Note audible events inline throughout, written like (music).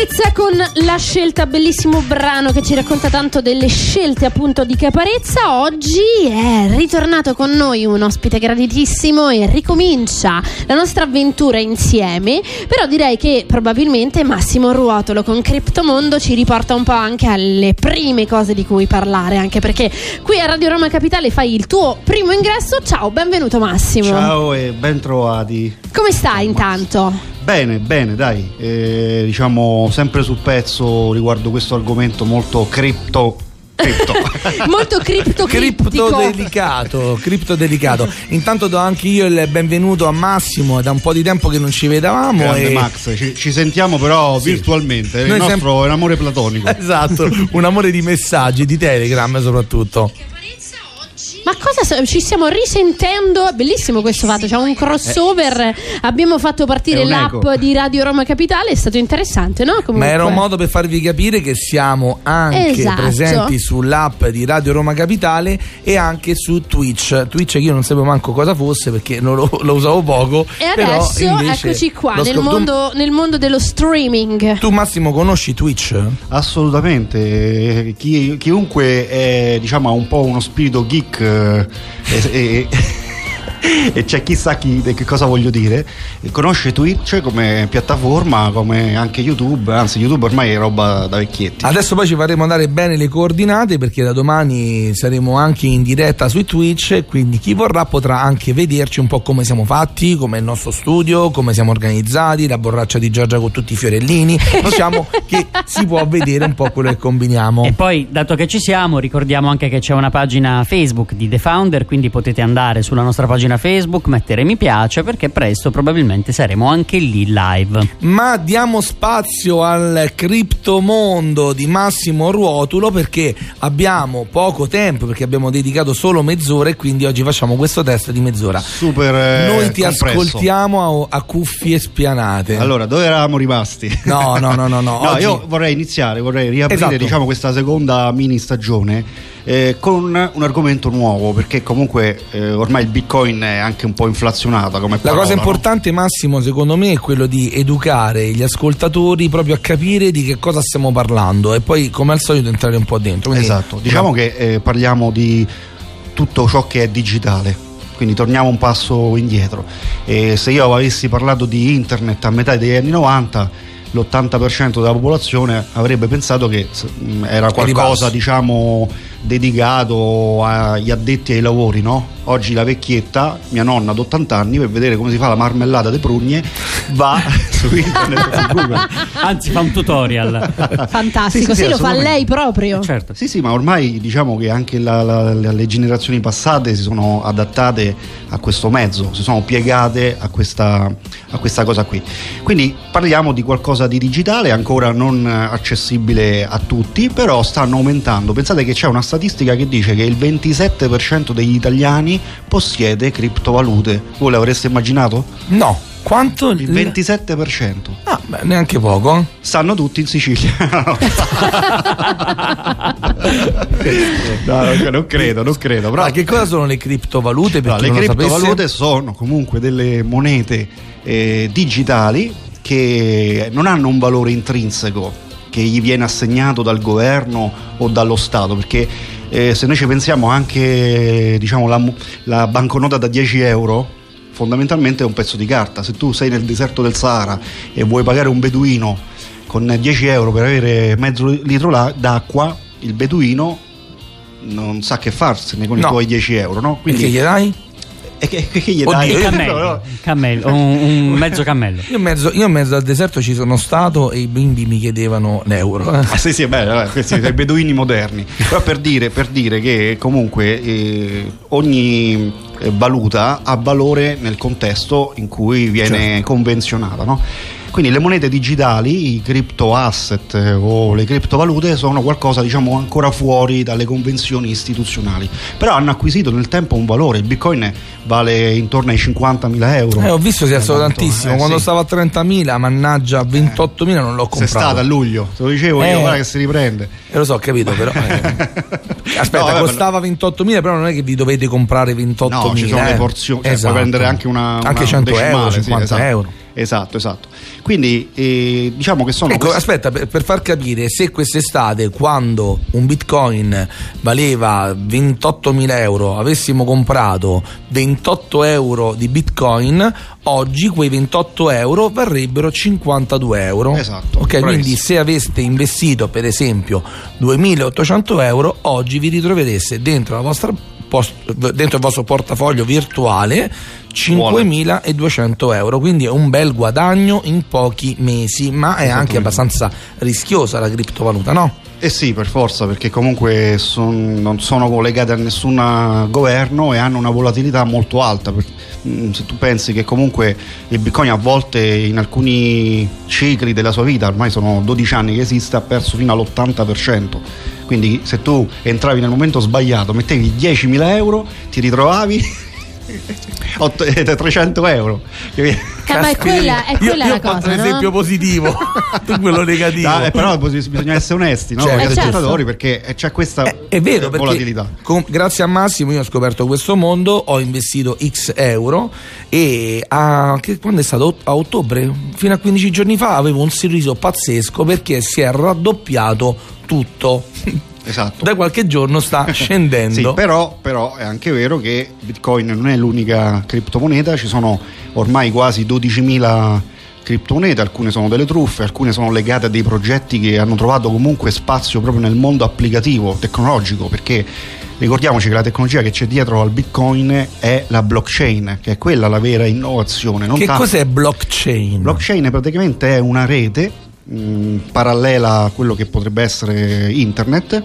Caparezza con la scelta, bellissimo brano che ci racconta tanto delle scelte appunto di Caparezza. Oggi è ritornato con noi un ospite graditissimo e ricomincia la nostra avventura insieme. Però direi che probabilmente Massimo Ruotolo con Criptomondo ci riporta un po' anche alle prime cose di cui parlare, anche perché qui a Radio Roma Capitale fai il tuo primo ingresso. Ciao, benvenuto Massimo. Ciao e ben trovati. Come stai intanto? Bene, bene, dai, eh, diciamo sempre sul pezzo riguardo questo argomento molto cripto. cripto. (laughs) Molto cripto Cripto delicato, cripto delicato. Intanto do anche io il benvenuto a Massimo, da un po' di tempo che non ci vedevamo. Grande e... Max, ci, ci sentiamo però Sì. virtualmente, il Noi nostro sem- è un amore platonico. (laughs) Esatto, un amore di messaggi, di Telegram soprattutto. Ma cosa so- ci stiamo risentendo? È bellissimo questo fatto, c'è un crossover. Abbiamo fatto partire l'app eco. di Radio Roma Capitale, è stato interessante, no? Comunque. Ma era un modo per farvi capire che siamo anche Esatto. presenti sull'app di Radio Roma Capitale e anche su Twitch. Twitch che io non sapevo manco cosa fosse perché non lo, lo usavo poco. E però adesso eccoci qua nel scop- tu- mondo, nel mondo dello streaming. Tu, Massimo conosci Twitch? Assolutamente, eh, chi- chiunque è, diciamo, ha un po' uno spirito geek eh, e, (laughs) e- c'è chissà chi, che cosa voglio dire, conosce Twitch come piattaforma, come anche YouTube, anzi YouTube ormai è roba da vecchietti. Adesso poi ci faremo dare bene le coordinate perché da domani saremo anche in diretta su Twitch quindi chi vorrà potrà anche vederci un po' come siamo fatti, come è il nostro studio, come siamo organizzati, la borraccia di Giorgia con tutti i fiorellini. (laughs) Diciamo che si può vedere un po' quello che combiniamo. E poi, dato che ci siamo, ricordiamo anche che c'è una pagina Facebook di The Founder, quindi potete andare sulla nostra pagina Facebook, mettere mi piace, perché presto probabilmente saremo anche lì live. Ma diamo spazio al criptomondo di Massimo Ruotulo perché abbiamo poco tempo, perché abbiamo dedicato solo mezz'ora e quindi oggi facciamo questo test di mezz'ora. Super eh, Noi ti compresso. ascoltiamo a, a cuffie spianate. Allora, dove eravamo rimasti? No, no, no, no, no. (laughs) No, oggi- io vorrei iniziare, vorrei riaprire Esatto. diciamo, questa seconda mini stagione eh, con un argomento nuovo, perché comunque eh, ormai il bitcoin è anche un po' inflazionata come La parola, cosa no? importante, Massimo, secondo me, è quello di educare gli ascoltatori proprio a capire di che cosa stiamo parlando e poi, come al solito, entrare un po' dentro. Quindi- Esatto, diciamo che eh, parliamo di tutto ciò che è digitale. Quindi torniamo un passo indietro. E se io avessi parlato di internet a metà degli anni 90, l'80% della popolazione avrebbe pensato che mh, era qualcosa, diciamo, dedicato agli addetti ai lavori, no? Oggi la vecchietta, mia nonna ad 80 anni, per vedere come si fa la marmellata di prugne, va (laughs) su internet. Anzi, fa un tutorial. Fantastico, Sì, sì, sì, lo fa lei proprio. certo. Sì, sì, ma ormai diciamo che anche la- la- la- le generazioni passate si sono adattate a questo mezzo, si sono piegate a questa, a questa cosa qui. Quindi parliamo di qualcosa di digitale, ancora non eh, accessibile a tutti, però stanno aumentando. Pensate che c'è una statistica che dice che il 27% degli italiani possiede criptovalute. Voi l'avreste immaginato? No, quanto? Il 27%. Ah, beh, neanche poco. Stanno tutti in Sicilia. (laughs) no, no, non credo, non credo. Però Ma che cosa sono le criptovalute? No, le criptovalute sapesse? sono comunque delle monete eh, digitali che non hanno un valore intrinseco che gli viene assegnato dal governo o dallo Stato, perché eh, se noi ci pensiamo anche diciamo, la, la banconota da 10 euro fondamentalmente è un pezzo di carta, se tu sei nel deserto del Sahara e vuoi pagare un beduino con 10 euro per avere mezzo litro d'acqua, il beduino non sa che farsene con No. i tuoi 10 euro, no? Perché gli dai? E che, che- gli Oddio, dai? io- Un (laughs) No, cammello, no. cammello, un, un (laughs) mezzo cammello. Io in, mezzo, io in mezzo al deserto ci sono stato e i bimbi mi chiedevano l'euro. Ah, (laughs) sì, sì, beh, questi sono i beduini moderni. Però per dire, per dire che comunque eh, ogni eh, valuta ha valore nel contesto in cui viene convenzionata, no? Quindi le monete digitali, i crypto asset eh, o le criptovalute sono qualcosa diciamo ancora fuori dalle convenzioni istituzionali, però hanno acquisito nel tempo un valore, il bitcoin vale intorno ai 50.000 euro. Eh, ho visto si è alzato Tanto, tantissimo. eh, Quando sì. stavo a 30.000, mannaggia, a 28.000 non l'ho comprato. stata a luglio, te lo dicevo Eh. io, guarda che si riprende. Eh, lo so, ho capito, però. eh. Aspetta, (laughs) No, vabbè, costava 28.000, però non è che vi dovete comprare 28.000. No, ci sono eh. le porzioni, cioè, Esatto. puoi prendere anche una, Anche una 100 euro, decimale, sì, 50 esatto. euro. Esatto, esatto. Quindi eh, diciamo che sono. Ecco, questi... aspetta, per, per, far capire, se quest'estate, quando un bitcoin valeva 28.000 euro, avessimo comprato 28 euro di bitcoin, oggi quei 28 euro varrebbero 52 euro. Esatto. Ok, quindi se aveste investito per esempio 2.800 euro, oggi vi ritrovereste dentro la vostra post, dentro il vostro portafoglio virtuale 5.200 euro. Quindi è un bel guadagno in pochi mesi ma è anche abbastanza rischiosa la criptovaluta no? Eh sì, per forza, perché comunque son, non sono collegate a nessun governo e hanno una volatilità molto alta. Mm, se tu pensi che comunque il Bitcoin a volte in alcuni cicli della sua vita, ormai sono 12 anni che esiste, ha perso fino all'80%. Quindi se tu entravi nel momento sbagliato, mettevi 10.000 euro, ti ritrovavi 300 euro. Eh, ma è quella, è quella io, io la cosa. un no? esempio positivo, (laughs) tu quello negativo. No, eh, però bisogna essere onesti, no? Certo. Con gli certo. perché c'è questa è, è vero, eh, volatilità. con- grazie a Massimo io ho scoperto questo mondo, ho investito X euro e a, che- quando è stato? A ottobre, fino a 15 giorni fa, avevo un sorriso pazzesco perché si è raddoppiato tutto. Esatto. Da qualche giorno sta (laughs) scendendo. Sì, però, però è anche vero che Bitcoin non è l'unica criptomoneta, ci sono ormai quasi 12.000 criptomonete, alcune sono delle truffe, alcune sono legate a dei progetti che hanno trovato comunque spazio proprio nel mondo applicativo, tecnologico, perché ricordiamoci che la tecnologia che c'è dietro al Bitcoin è la blockchain, che è quella la vera innovazione. Che tanto- cos'è blockchain? Blockchain praticamente è una rete mh, parallela a quello che potrebbe essere internet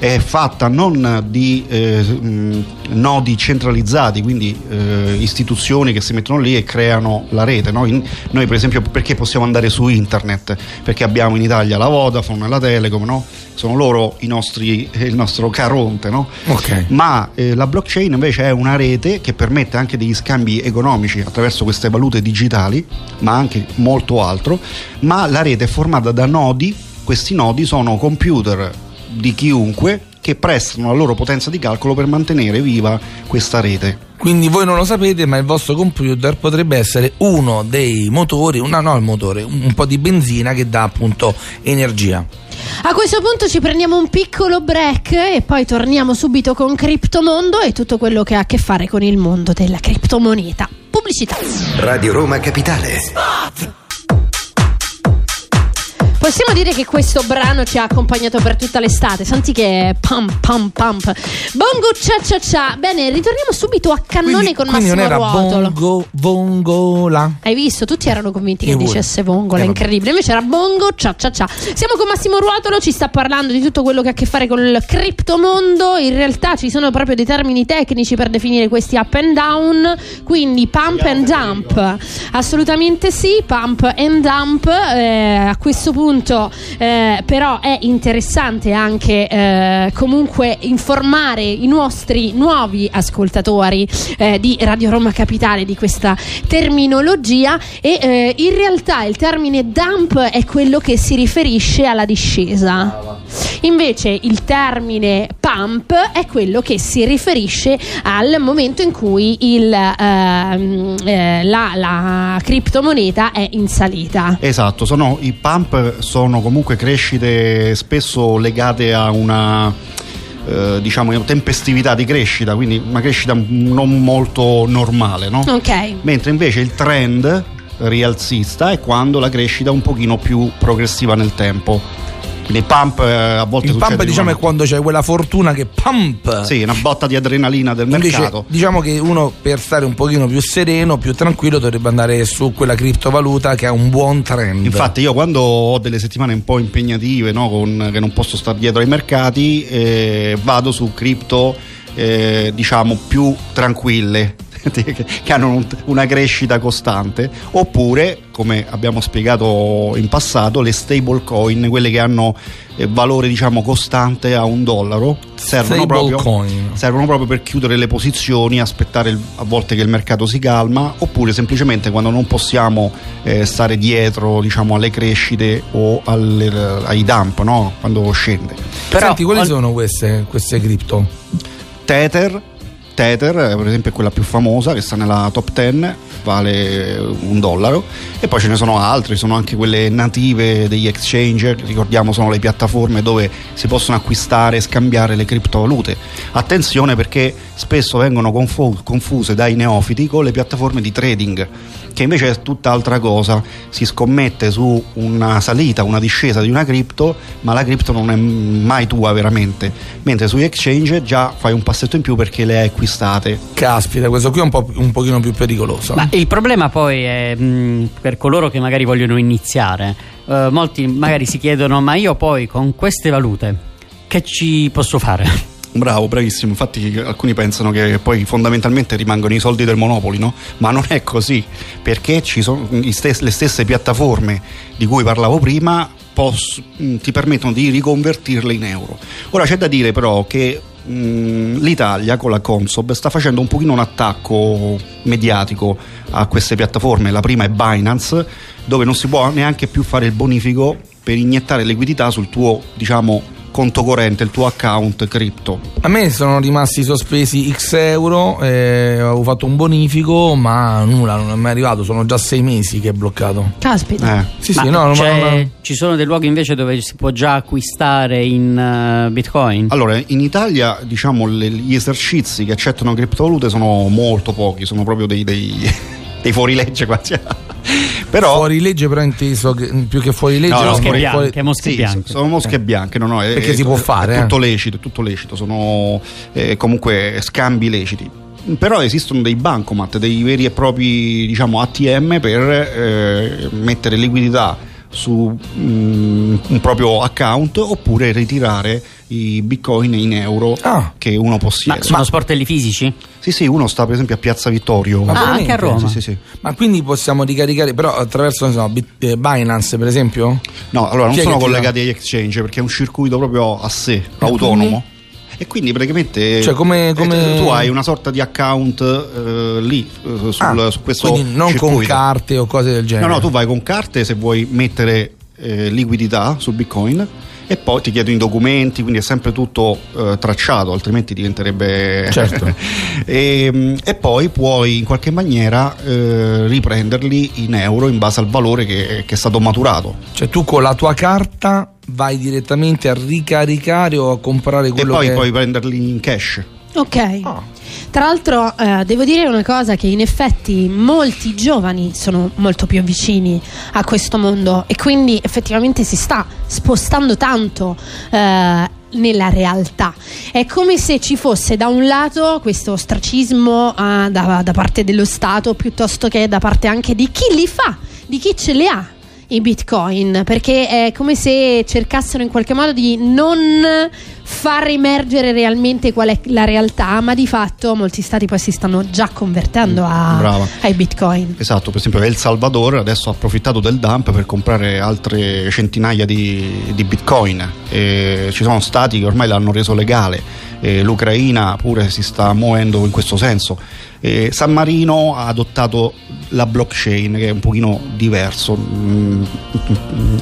è fatta non di eh, nodi centralizzati, quindi eh, istituzioni che si mettono lì e creano la rete. no? In- noi per esempio perché possiamo andare su internet? Perché abbiamo in Italia la Vodafone, la Telecom, no? sono loro i nostri, eh, il nostro caronte. No? Ok. ma eh, la blockchain invece è una rete che permette anche degli scambi economici attraverso queste valute digitali, ma anche molto altro, ma la rete è formata da nodi, questi nodi sono computer di chiunque che prestano la loro potenza di calcolo per mantenere viva questa rete. Quindi voi non lo sapete, ma il vostro computer potrebbe essere uno dei motori, una, no il motore, un, un po' di benzina che dà appunto energia. A questo punto ci prendiamo un piccolo break e poi torniamo subito con Criptomondo e tutto quello che ha a che fare con il mondo della criptomoneta. Pubblicità. Radio Roma Capitale. Possiamo dire che questo brano ci ha accompagnato per tutta l'estate. Senti che pam pam pump. Bongo cia cia cia. Bene, ritorniamo subito a cannone Quindi, con quindi Massimo non era Ruotolo. bongo, bongola. Hai visto? Tutti erano convinti che pure. dicesse Vongola, Eh, incredibile. Invece era Bongo, cia cia cia. Siamo con Massimo Ruotolo, ci sta parlando di tutto quello che ha a che fare con il criptomondo. In realtà ci sono proprio dei termini tecnici per definire questi up and down. Quindi pump and dump. Assolutamente sì, pump and dump. Eh, a questo punto, eh, però, è interessante anche eh, comunque informare i nostri nuovi ascoltatori eh, di Radio Roma Capitale di questa terminologia e eh, in realtà il termine dump è quello che si riferisce alla discesa. Invece il termine pump è quello che si riferisce al momento in cui il, ehm, eh, la, la criptomoneta è in salita. Esatto, sono, i pump sono comunque crescite spesso legate a una eh, diciamo tempestività di crescita, quindi una crescita non molto normale, no? Ok. Mentre invece il trend rialzista è quando la crescita è un pochino più progressiva nel tempo. Quindi pump eh, a volte Il pump di diciamo è quando c'è quella fortuna che pump. Sì, una botta di adrenalina del Invece mercato. diciamo che uno per stare un pochino più sereno, più tranquillo dovrebbe andare su quella criptovaluta che ha un buon trend. Infatti io quando ho delle settimane un po' impegnative, no, con- che non posso stare dietro ai mercati, eh, vado su cripto eh, diciamo più tranquille. (laughs) che hanno un- una crescita costante oppure come abbiamo spiegato in passato le stable coin quelle che hanno eh, valore diciamo costante a un dollaro servono proprio, coin. servono proprio per chiudere le posizioni aspettare il- a volte che il mercato si calma oppure semplicemente quando non possiamo eh, stare dietro diciamo alle crescite o alle- ai dump no? quando scende Però Senti, quali ol- sono queste, queste cripto? Tether Tether, eh, per esempio, è quella più famosa che sta nella top 10, vale un dollaro. E poi ce ne sono altre, sono anche quelle native degli exchange, ricordiamo sono le piattaforme dove si possono acquistare e scambiare le criptovalute. Attenzione perché spesso vengono confu- confuse dai neofiti con le piattaforme di trading che invece è tutt'altra cosa, si scommette su una salita, una discesa di una cripto, ma la cripto non è mai tua veramente, mentre sugli exchange già fai un passetto in più perché le hai acquistate. Caspita, questo qui è un, po', un pochino più pericoloso. Ma il problema poi è mh, per coloro che magari vogliono iniziare, eh, molti magari si chiedono ma io poi con queste valute che ci posso fare? Bravo, bravissimo. Infatti alcuni pensano che poi fondamentalmente rimangono i soldi del Monopoli, no? Ma non è così, perché ci stessi, le stesse piattaforme di cui parlavo prima poss- ti permettono di riconvertirle in euro. Ora c'è da dire però che mh, l'Italia con la Consob sta facendo un pochino un attacco mediatico a queste piattaforme. La prima è Binance, dove non si può neanche più fare il bonifico per iniettare liquidità sul tuo, diciamo, conto corrente, il tuo account cripto. A me sono rimasti sospesi X euro, eh, avevo fatto un bonifico, ma nulla, non è mai arrivato, sono già sei mesi che è bloccato. Caspita. Eh. Sì, Ma sì, no, no, c'è- ma- ma- ci sono dei luoghi invece dove si può già acquistare in eh, bitcoin? Allora, in Italia diciamo le- gli esercizi che accettano criptovalute sono molto pochi, sono proprio dei, dei, (laughs) dei fuorilegge quasi. Però fuori legge però inteso che- più che fuori legge No, no, mosche fuori- bianche, fuori- mosche sì, bianche. sono mosche bianche, no, no, è- Perché si è- può fare, È tutto eh. lecito, è tutto lecito, sono eh, comunque scambi leciti. Però esistono dei bancomat, dei veri e propri diciamo, ATM per eh, mettere liquidità su mm, un proprio account oppure ritirare i bitcoin in euro Ah. che uno possiede. Ma sono sportelli fisici? Sì, sì, uno sta per esempio a Piazza Vittorio. Ma Ah, anche a Roma. Sì, sì, sì. Ma quindi possiamo ricaricare però attraverso non so, Bit- eh, Binance per esempio? No, allora non Chi sono collegati agli exchange perché è un circuito proprio a sé, autonomo. E quindi praticamente Cioè, come- eh, come- tu hai una sorta di account eh, lì eh, sul, Ah, su questo quindi non con circuito. carte o cose del genere. No, no, tu vai con carte se vuoi mettere eh, liquidità su Bitcoin e poi ti chiedono i documenti, quindi è sempre tutto eh, tracciato, altrimenti diventerebbe... Certo. (laughs) e, mm, e poi puoi in qualche maniera eh, riprenderli in euro in base al valore che, che è stato maturato. Cioè tu con la tua carta vai direttamente a ricaricare o a comprare E quello poi che puoi prenderli in cash. Ok. Ah. Tra l'altro eh, devo dire una cosa che in effetti molti giovani sono molto più vicini a questo mondo e quindi effettivamente si sta spostando tanto eh, nella realtà. È come se ci fosse da un lato questo ostracismo eh, da, da parte dello Stato piuttosto che da parte anche di chi li fa, di chi ce li ha i bitcoin perché è come se cercassero in qualche modo di non far emergere realmente qual è la realtà ma di fatto molti stati poi si stanno già convertendo a- Brava. ai bitcoin Esatto, per esempio El Salvador adesso ha approfittato del dump per comprare altre centinaia di, di bitcoin. E ci sono stati che ormai l'hanno reso legale. E L'Ucraina pure si sta muovendo in questo senso. E San Marino ha adottato la blockchain che è un pochino diverso, Mm,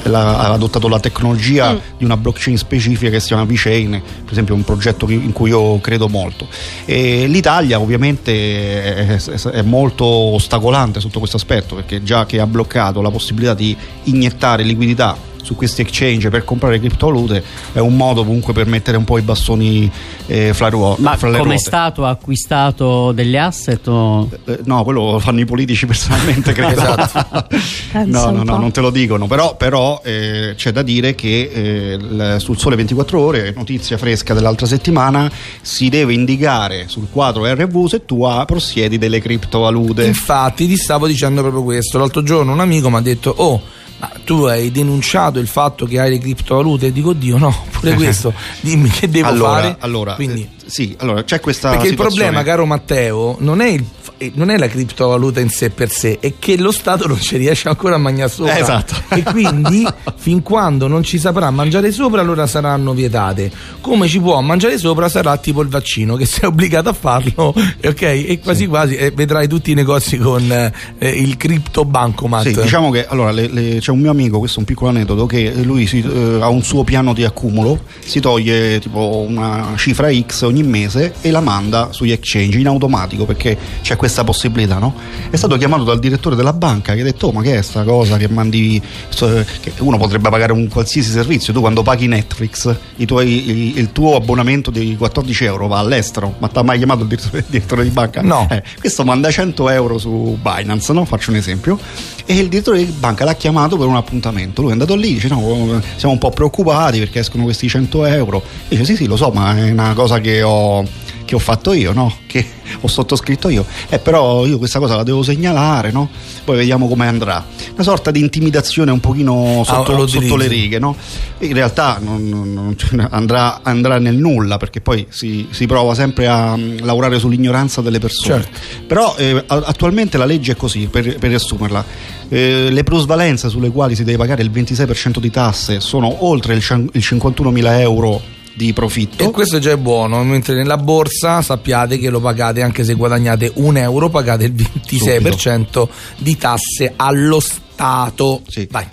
la- ha adottato la tecnologia Mm. di una blockchain specifica che si chiama VeChain, per esempio un progetto in cui io credo molto. E L'Italia ovviamente è, è molto ostacolante sotto questo aspetto perché già che ha bloccato la possibilità di iniettare liquidità su questi exchange per comprare criptovalute è un modo comunque per mettere un po' i bastoni eh, fra, ruo- Ma fra le come ruote. Stato ha acquistato degli asset? O... Eh, no, quello lo fanno i politici (laughs) personalmente, credo. Esatto. (laughs) No, no, no, non te lo dicono. Però, però, eh, c'è da dire che eh, sul Sole 24 Ore, notizia fresca dell'altra settimana, si deve indicare sul quadro RV se tu ha, possiedi delle criptovalute. Infatti ti stavo dicendo proprio questo. L'altro giorno un amico mi ha detto "Oh, ma tu hai denunciato il fatto che hai le criptovalute?" E dico "Dio, no, pure (laughs) questo. Dimmi che devo allora, fare?" allora, Quindi eh, sì, allora c'è questa Perché il situazione- problema, caro Matteo, non è, il- eh, non è la criptovaluta in sé per sé, è che lo Stato non ci riesce ancora a mangiare sopra. Eh, esatto. (laughs) E quindi, (laughs) fin quando non ci saprà mangiare sopra, allora saranno vietate. Come ci può mangiare sopra sarà tipo il vaccino, che sei obbligato a farlo, ok? E quasi quasi eh, vedrai tutti i negozi con eh, il cripto bancomat. Sì, diciamo che allora le- le- c'è un mio amico, questo è un piccolo aneddoto, che lui si, eh, ha un suo piano di accumulo, si toglie tipo una cifra X ogni mese e la manda sugli exchange in automatico perché c'è questa possibilità, no? È stato chiamato dal direttore della banca che ha detto, oh, ma che è sta cosa che mandi... Che uno potrebbe pagare un qualsiasi servizio, tu quando paghi Netflix, tuoi, il, il, tuo abbonamento di 14 euro va all'estero, ma ti ha mai chiamato il direttore, il direttore di banca? No. Eh, questo manda 100 euro su Binance, no? Faccio un esempio. E il direttore di banca l'ha chiamato per un appuntamento. Lui è andato lì, dice: No, siamo un po' preoccupati perché escono questi 100 euro. Dice: Sì, sì, lo so, ma è una cosa che ho, che ho fatto io, no? Che ho sottoscritto io. Eh, però io questa cosa la devo segnalare, no? Poi vediamo come andrà. Una sorta di intimidazione un pochino sotto, Ah, sotto le righe, no? In realtà non, non- non- (laughs) andrà, andrà nel nulla perché poi si, si prova sempre a mm, lavorare sull'ignoranza delle persone. Certo. Però eh, attualmente la legge è così, per, per riassumerla. Eh, le plusvalenze sulle quali si deve pagare il 26% di tasse sono oltre il, il 51.000 euro di profitto. E questo già è buono, mentre nella borsa sappiate che lo pagate anche se guadagnate un euro, pagate il 26% di tasse allo Stato. Sì. Vai.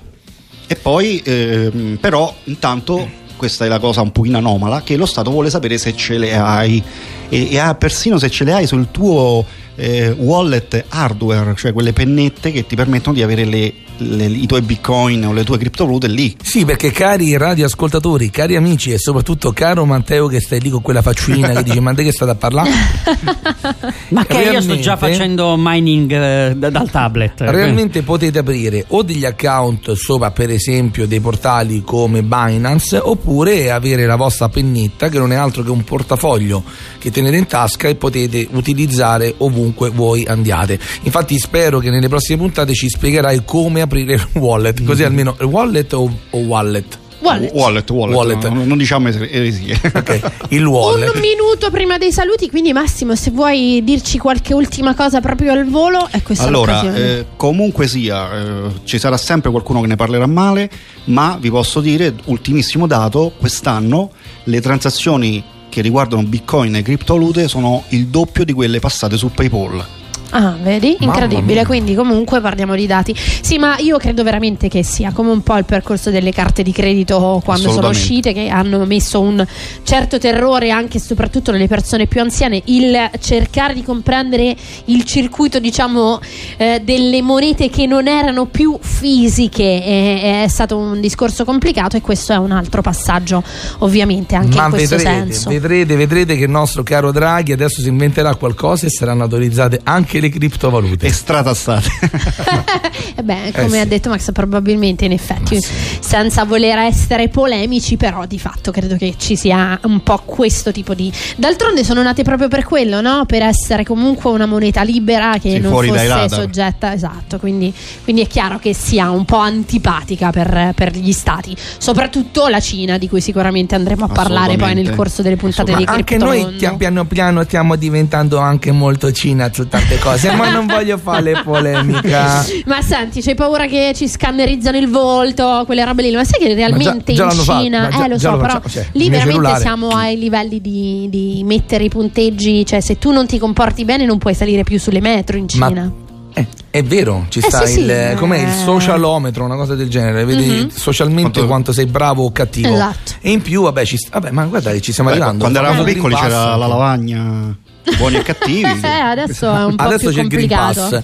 E poi, ehm, però, intanto, questa è la cosa un pochino anomala, che lo Stato vuole sapere se ce le hai e, e ha persino se ce le hai sul tuo eh, wallet hardware, cioè quelle pennette che ti permettono di avere le- le- i tuoi bitcoin o le tue criptovalute lì. Sì, perché cari radioascoltatori, cari amici e soprattutto caro Matteo che stai lì con quella faccina che dice ma te che state a parlare? (laughs) Ma che io sto già facendo mining eh, da- dal tablet. Realmente potete aprire o degli account sopra per esempio dei portali come Binance oppure avere la vostra pennetta che non è altro che un portafoglio che tenete in tasca e potete utilizzare ovunque voi andiate. Infatti spero che nelle prossime puntate ci spiegherai come aprire il wallet, così almeno il wallet o, o wallet? Wallet. Wallet, wallet, Wallet. no, non diciamo es- eresie. Ok, (laughs) il wallet. Un minuto prima dei saluti, quindi Massimo, se vuoi dirci qualche ultima cosa proprio al volo, è questa Allora, l'occasione. eh, comunque sia, eh, ci sarà sempre qualcuno che ne parlerà male, ma vi posso dire, ultimissimo dato, quest'anno le transazioni che riguardano bitcoin e criptovalute sono il doppio di quelle passate su PayPal. Ah, vedi? Incredibile. Quindi, comunque parliamo di dati. Sì, ma io credo veramente che sia come un po' il percorso delle carte di credito quando sono uscite, che hanno messo un certo terrore anche e soprattutto nelle persone più anziane. Il cercare di comprendere il circuito, diciamo, eh, delle monete che non erano più fisiche è, è stato un discorso complicato, e questo è un altro passaggio, ovviamente, anche Ma in questo vedrete, senso. vedrete, vedrete che il nostro caro Draghi adesso si inventerà qualcosa e saranno autorizzate anche le criptovalute. E stratassate. (laughs) Eh beh, Eh come sì. ha detto Max, probabilmente in effetti, senza voler essere polemici, però di fatto credo che ci sia un po' questo tipo di. D'altronde sono nate proprio per quello, no? Per essere comunque una moneta libera che Sì, non fosse soggetta, esatto. Quindi, quindi è chiaro che sia un po' antipatica per, per gli stati, soprattutto la Cina, di cui sicuramente andremo a parlare poi nel corso delle puntate Ma di anche noi Criptomondo. piano piano stiamo diventando anche molto Cina su tante cose, (laughs) ma non voglio fare polemica. (laughs) Ma senti, c'hai paura che ci scannerizzano il volto, quelle robe lì? Ma sai che realmente già in l'hanno fatto, Cina, ma già- eh lo già so, lo però cioè, lì veramente cellulare. siamo ai livelli di, di mettere i punteggi, cioè se tu non ti comporti bene non puoi salire più sulle metro in Ma- Cina. Eh, è vero, ci Eh, sta sì, il, sì, com'è, il eh. socialometro, una cosa del genere, vedi Mhm. socialmente Quanto- quanto... sei bravo o cattivo. Esatto. E in più, vabbè, ci sta- vabbè, ma guarda ci stiamo Beh, arrivando. quando eravamo piccoli c'era la lavagna buoni e cattivi. (laughs) Eh, adesso è un po' Adesso più c'è il Green complicato. Pass.